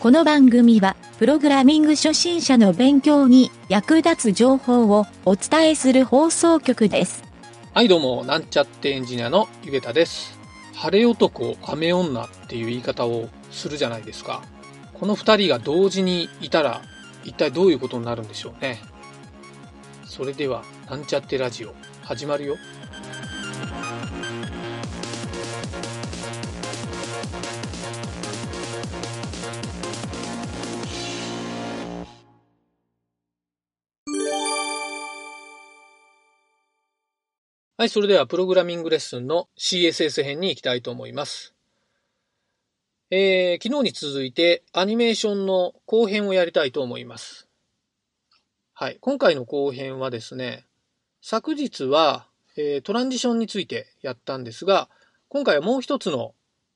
この番組は、プログラミング初心者の勉強に役立つ情報をお伝えする放送局です。はいどうも、なんちゃってエンジニアのゆげたです。晴れ男、雨女っていう言い方をするじゃないですか。この二人が同時にいたら、一体どういうことになるんでしょうね。それでは、なんちゃってラジオ、始まるよ。はい、それではプログラミングレッスンの CSS 編に行きたいと思います。えー、昨日に続いてアニメーションの後編をやりたいと思います。はい、今回の後編はですね、昨日は、えートランジションについてやったんですが、今回はもう一つの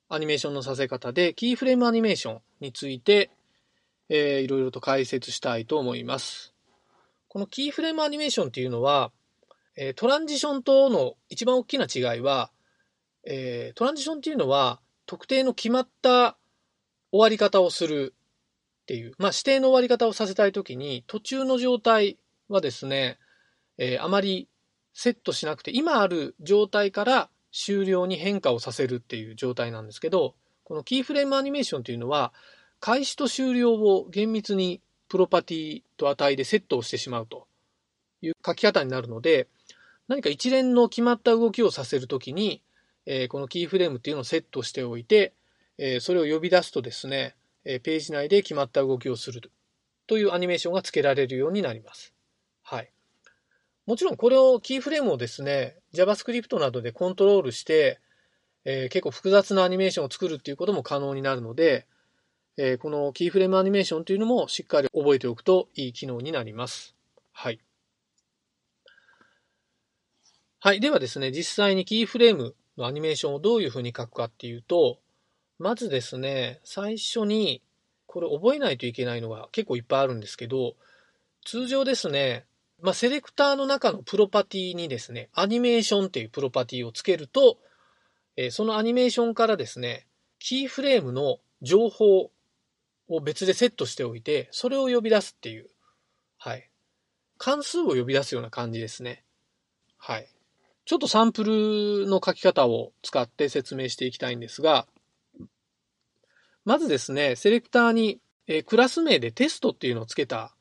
アニメーションのさせ方で、キーフレームアニメーションについて、えーいろいろと解説したいと思います。このキーフレームアニメーションっていうのは、えートランジションとの一番大きな違いは、えートランジションっていうのは特定の決まった終わり方をするっていう、まあ、指定の終わり方をさせたいときに途中の状態はですね、えーあまりセットしなくて今ある状態から終了に変化をさせるっていう状態なんですけどこのキーフレームアニメーションっていうのは開始と終了を厳密にプロパティと値でセットをしてしまうという書き方になるので何か一連の決まった動きをさせるときに、えーこのキーフレームっていうのをセットしておいて、えーそれを呼び出すとですね、えーページ内で決まった動きをするというアニメーションが付けられるようになります。はい。もちろんこれをキーフレームをですね、JavaScript などでコントロールして、えー結構複雑なアニメーションを作るっていうことも可能になるので、えーこのキーフレームアニメーションというのもしっかり覚えておくといい機能になります。はい。はい。ではですね、実際にキーフレームのアニメーションをどういうふうに書くかっていうと、まずですね、最初に、これ覚えないといけないのが結構いっぱいあるんですけど、通常ですね、まあ、セレクターの中のプロパティにですね、アニメーションっていうプロパティをつけると、えそのアニメーションからですね、キーフレームの情報を別でセットしておいて、それを呼び出すっていう、はい。関数を呼び出すような感じですね。はい。ちょっとサンプルの書き方を使って説明していきたいんですが、まずですね、セレクターに、えクラス名でテストっていうのをつけた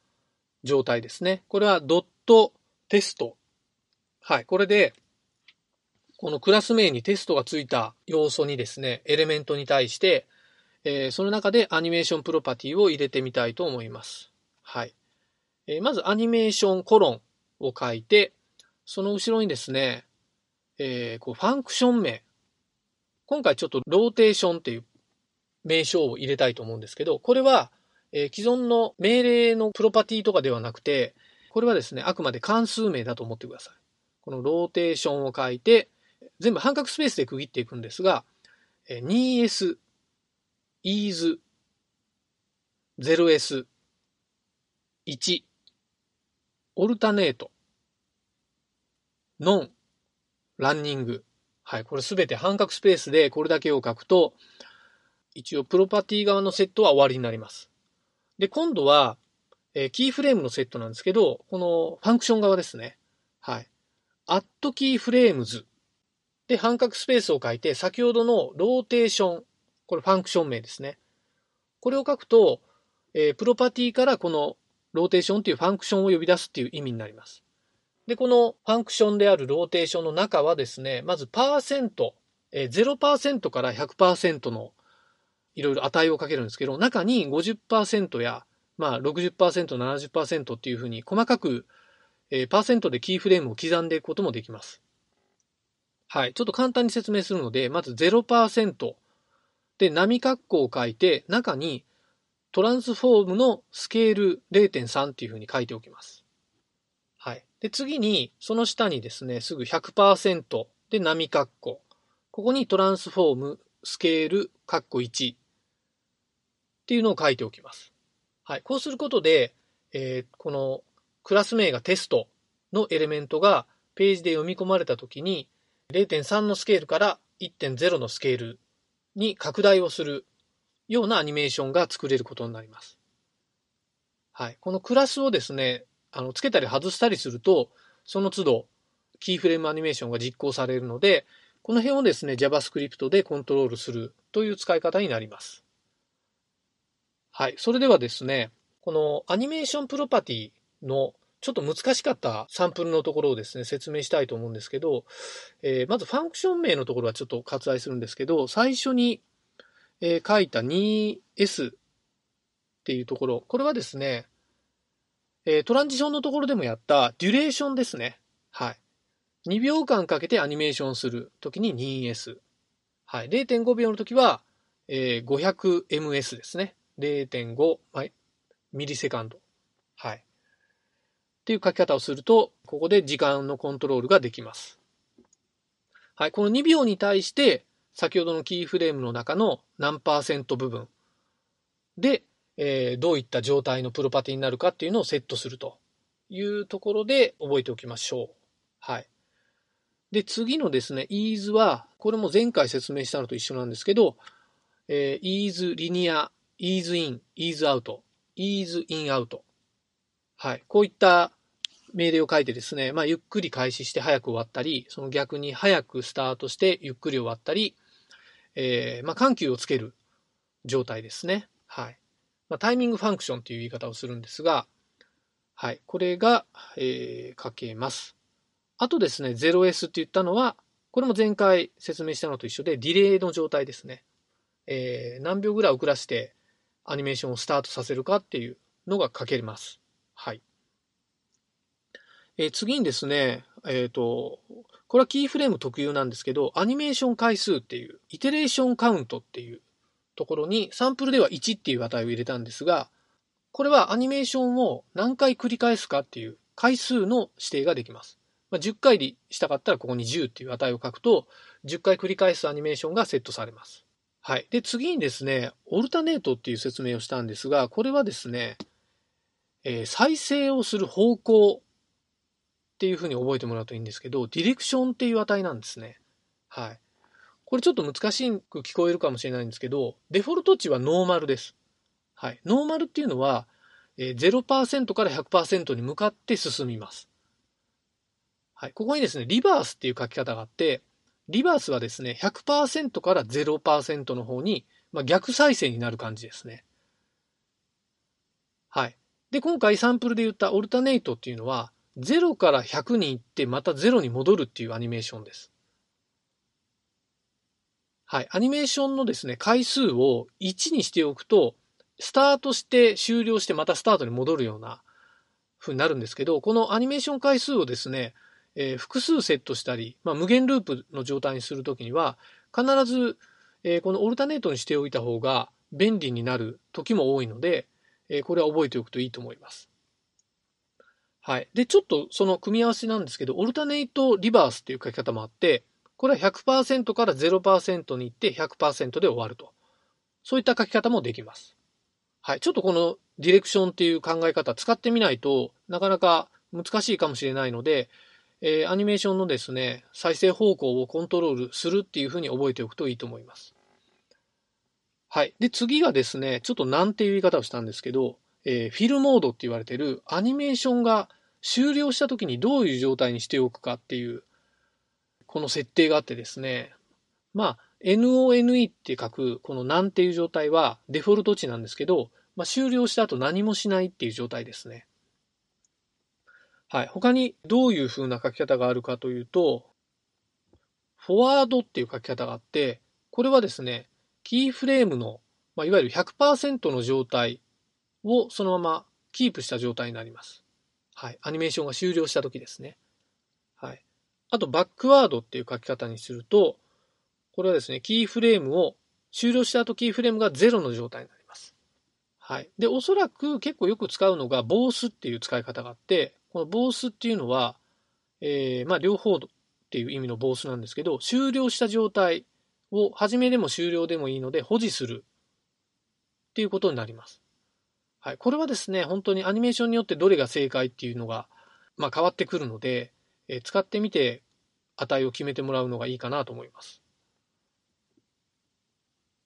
状態ですね。これはドットテスト。はい。これで、このクラス名にテストがついた要素にですね、エレメントに対して、えーその中でアニメーションプロパティを入れてみたいと思います。はい。えーまずアニメーションコロンを書いて、その後ろにですね、えーこうファンクション名。今回ちょっとローテーションっていう名称を入れたいと思うんですけど、これは、えー既存の命令のプロパティとかではなくて、これはですね、あくまで関数名だと思ってください。このローテーションを書いて、全部半角スペースで区切っていくんですが、えー 2s、is、0s、1、オルタネート、ノン、ランニング。はい、これすべて半角スペースでこれだけを書くと、一応プロパティ側のセットは終わりになります。で、今度は、えーキーフレームのセットなんですけど、このファンクション側ですね。はい。 at keyframes で半角スペースを書いて、先ほどのローテーション、これファンクション名ですね。これを書くと、えープロパティからこのローテーションというファンクションを呼び出すっていう意味になります。で、このファンクションであるローテーションの中はですね、まずパーセント、えー0%から100%のいろいろ値をかけるんですけど、中に50%や、まあ60%、70%っていうふうに細かく、えーパーセントでキーフレームを刻んでいくこともできます。はい。ちょっと簡単に説明するので、まず0%で波括弧を書いて、中にトランスフォームのスケール0.3っていうふうに書いておきます。で、次に、その下にですね、すぐ100%で波括弧。ここにトランスフォーム、スケール、括弧1っていうのを書いておきます。はい。こうすることで、えーこのクラス名がテストのエレメントがページで読み込まれたときに、0.3のスケールから1.0のスケールに拡大をするようなアニメーションが作れることになります。はい。このクラスをですね、あの、つけたり外したりすると、その都度、キーフレームアニメーションが実行されるので、この辺をですね、JavaScript でコントロールするという使い方になります。はい。それではですね、このアニメーションプロパティのちょっと難しかったサンプルのところをですね、説明したいと思うんですけど、えー、まずファンクション名のところはちょっと割愛するんですけど、最初に、えー、書いた 2S っていうところ、これはですね、えー、トランジションのところでもやったデュレーションですね。はい。2秒間かけてアニメーションするときに 2S。はい。0.5秒のときは、えー、500ms ですね。0.5ミリセカンド。はい。っていう書き方をすると、ここで時間のコントロールができます。はい、この2秒に対して、先ほどのキーフレームの中の何パーセント部分で、えー、どういった状態のプロパティになるかっていうのをセットするというところで覚えておきましょう。はい。で、次のですね、ease は、これも前回説明したのと一緒なんですけど、えー、ease linear, ease in, ease out, ease in out はい。こういった命令を書いてですね、まあ、ゆっくり開始して早く終わったり、その逆に早くスタートしてゆっくり終わったり、えー、まあ、緩急をつける状態ですね。はい。まあ、タイミングファンクションという言い方をするんですが、はい。これが、えー、書けます。あとですね、0S って言ったのは、これも前回説明したのと一緒で、ディレイの状態ですね。えー、何秒ぐらい遅らせてアニメーションをスタートさせるかっていうのが書けます。はい。えー、次にですね、えっ、ー、と、これはキーフレーム特有なんですけど、アニメーション回数っていう、イテレーションカウントっていうところに、サンプルでは1っていう値を入れたんですが、これはアニメーションを何回繰り返すかっていう回数の指定ができます。まあ、10回でしたかったらここに10っていう値を書くと、10回繰り返すアニメーションがセットされます。はい。で、次にですね、オルタネートっていう説明をしたんですが、これはですね、えー、再生をする方向っていうふうに覚えてもらうといいんですけど、ディレクションっていう値なんですね。はい。これちょっと難しく聞こえるかもしれないんですけど、デフォルト値はノーマルです。はい。ノーマルっていうのは、えー、0%から100%に向かって進みます。はい。ここにですね、リバースっていう書き方があって、リバースはですね、100%から0%の方に、まあ、逆再生になる感じですね。はい。で、今回サンプルで言ったオルタネイトっていうのは、0から100に行ってまた0に戻るっていうアニメーションです。はい。アニメーションのですね、回数を1にしておくと、スタートして終了してまたスタートに戻るような風になるんですけど、このアニメーション回数をですね、えー、複数セットしたり、まあ、無限ループの状態にするときには、必ず、えー、このオルタネートにしておいた方が便利になる時も多いので、えこれは覚えておくといいと思います。はい。で、ちょっとその組み合わせなんですけど、オルタネイトリバースっていう書き方もあって、これは100%から0%に行って100%で終わると。そういった書き方もできます。はい。ちょっとこのディレクションっていう考え方使ってみないとなかなか難しいかもしれないので、えー、アニメーションのですね、再生方向をコントロールするっていうふうに覚えておくといいと思います。はい。で、次がですね、ちょっとなんていう言い方をしたんですけど、えー、フィルモードって言われてるアニメーションが終了した時にどういう状態にしておくかっていう、この設定があってですね、まあ、NONE って書く、このなんていう状態はデフォルト値なんですけど、まあ、終了した後何もしないっていう状態ですね。はい。他にどういう風な書き方があるかというと、フォワードっていう書き方があって、これはですね、キーフレームの、まあ、いわゆる100%の状態をそのままキープした状態になります。はい。アニメーションが終了した時ですね。はい。あと、バックワードっていう書き方にすると、これはですね、キーフレームを終了した後キーフレームが0の状態になります。はい。で、おそらく結構よく使うのが、ボースっていう使い方があって、このボースっていうのは、えー、まあ、両方っていう意味のボースなんですけど、終了した状態を始めでも終了でもいいので保持するっていうことになります。はい。これはですね、本当にアニメーションによってどれが正解っていうのが、まあ、変わってくるので、え使ってみて値を決めてもらうのがいいかなと思います。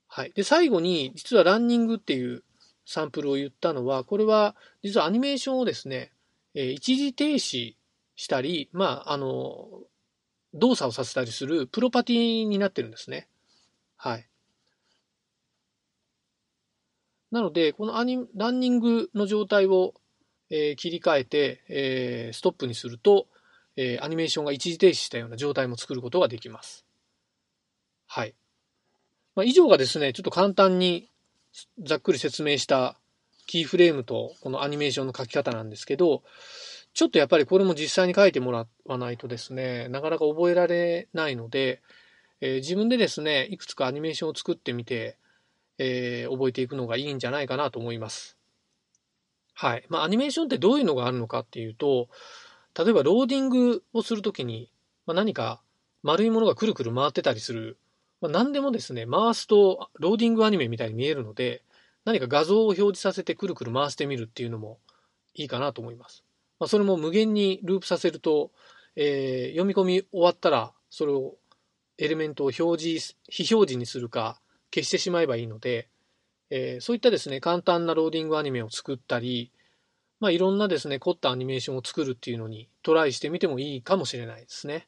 はい。で、最後に、実はランニングっていうサンプルを言ったのは、これは、実はアニメーションをですね、えー、一時停止したり、まあ、あの、動作をさせたりするプロパティになってるんですね。はい。なので、このアニランニングの状態を、えー、切り替えて、えー、ストップにすると、えー、アニメーションが一時停止したような状態も作ることができます。はい。まあ、以上がですね、ちょっと簡単にざっくり説明したキーフレームとこのアニメーションの書き方なんですけど、ちょっとやっぱりこれも実際に書いてもらわないとですね、なかなか覚えられないので、えー、自分でですね、いくつかアニメーションを作ってみて、えー、覚えていくのがいいんじゃないかなと思います。はい。まあ、アニメーションってどういうのがあるのかっていうと、例えばローディングをするときに、まあ、何か丸いものがくるくる回ってたりする。まあ、何でもですね、回すとローディングアニメみたいに見えるので、何か画像を表示させてくるくる回してみるっていうのもいいかなと思います。まあ、それも無限にループさせると、えー、読み込み終わったら、それをエレメントを表示、非表示にするか、消してしまえばいいので、えー、そういったですね、簡単なローディングアニメを作ったり、まあ、いろんなですね、凝ったアニメーションを作るっていうのにトライしてみてもいいかもしれないですね。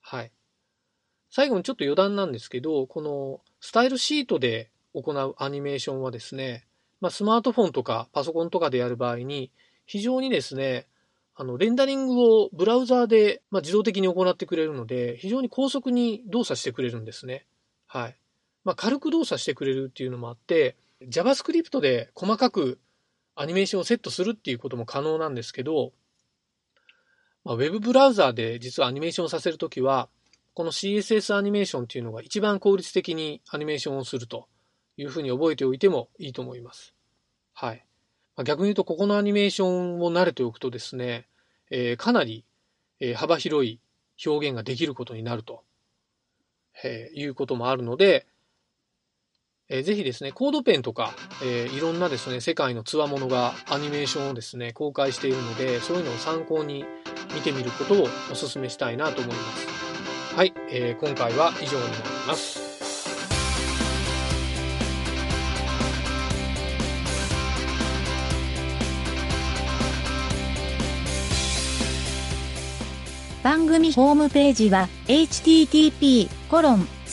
はい。最後にちょっと余談なんですけど、このスタイルシートで行うアニメーションはですね、まあ、スマートフォンとかパソコンとかでやる場合に、非常にですね、あの、レンダリングをブラウザーで、まあ、自動的に行ってくれるので、非常に高速に動作してくれるんですね。はい。まあ、軽く動作してくれるっていうのもあって、JavaScript で細かくアニメーションをセットするっていうことも可能なんですけど、まあ、ウェブブラウザーで実はアニメーションさせるときは、この CSS アニメーションっていうのが一番効率的にアニメーションをするというふうに覚えておいてもいいと思います。はい。まあ、逆に言うと、ここのアニメーションを慣れておくとですね、えー、かなり、えー、幅広い表現ができることになると、えー、いうこともあるので、えー、ぜひですね、コードペンとか、えー、いろんなですね、世界のつわものがアニメーションをですね、公開しているので、そういうのを参考に見てみることをお勧めしたいなと思います。はい、えー、今回は以上になります。番組ホームページは http コロン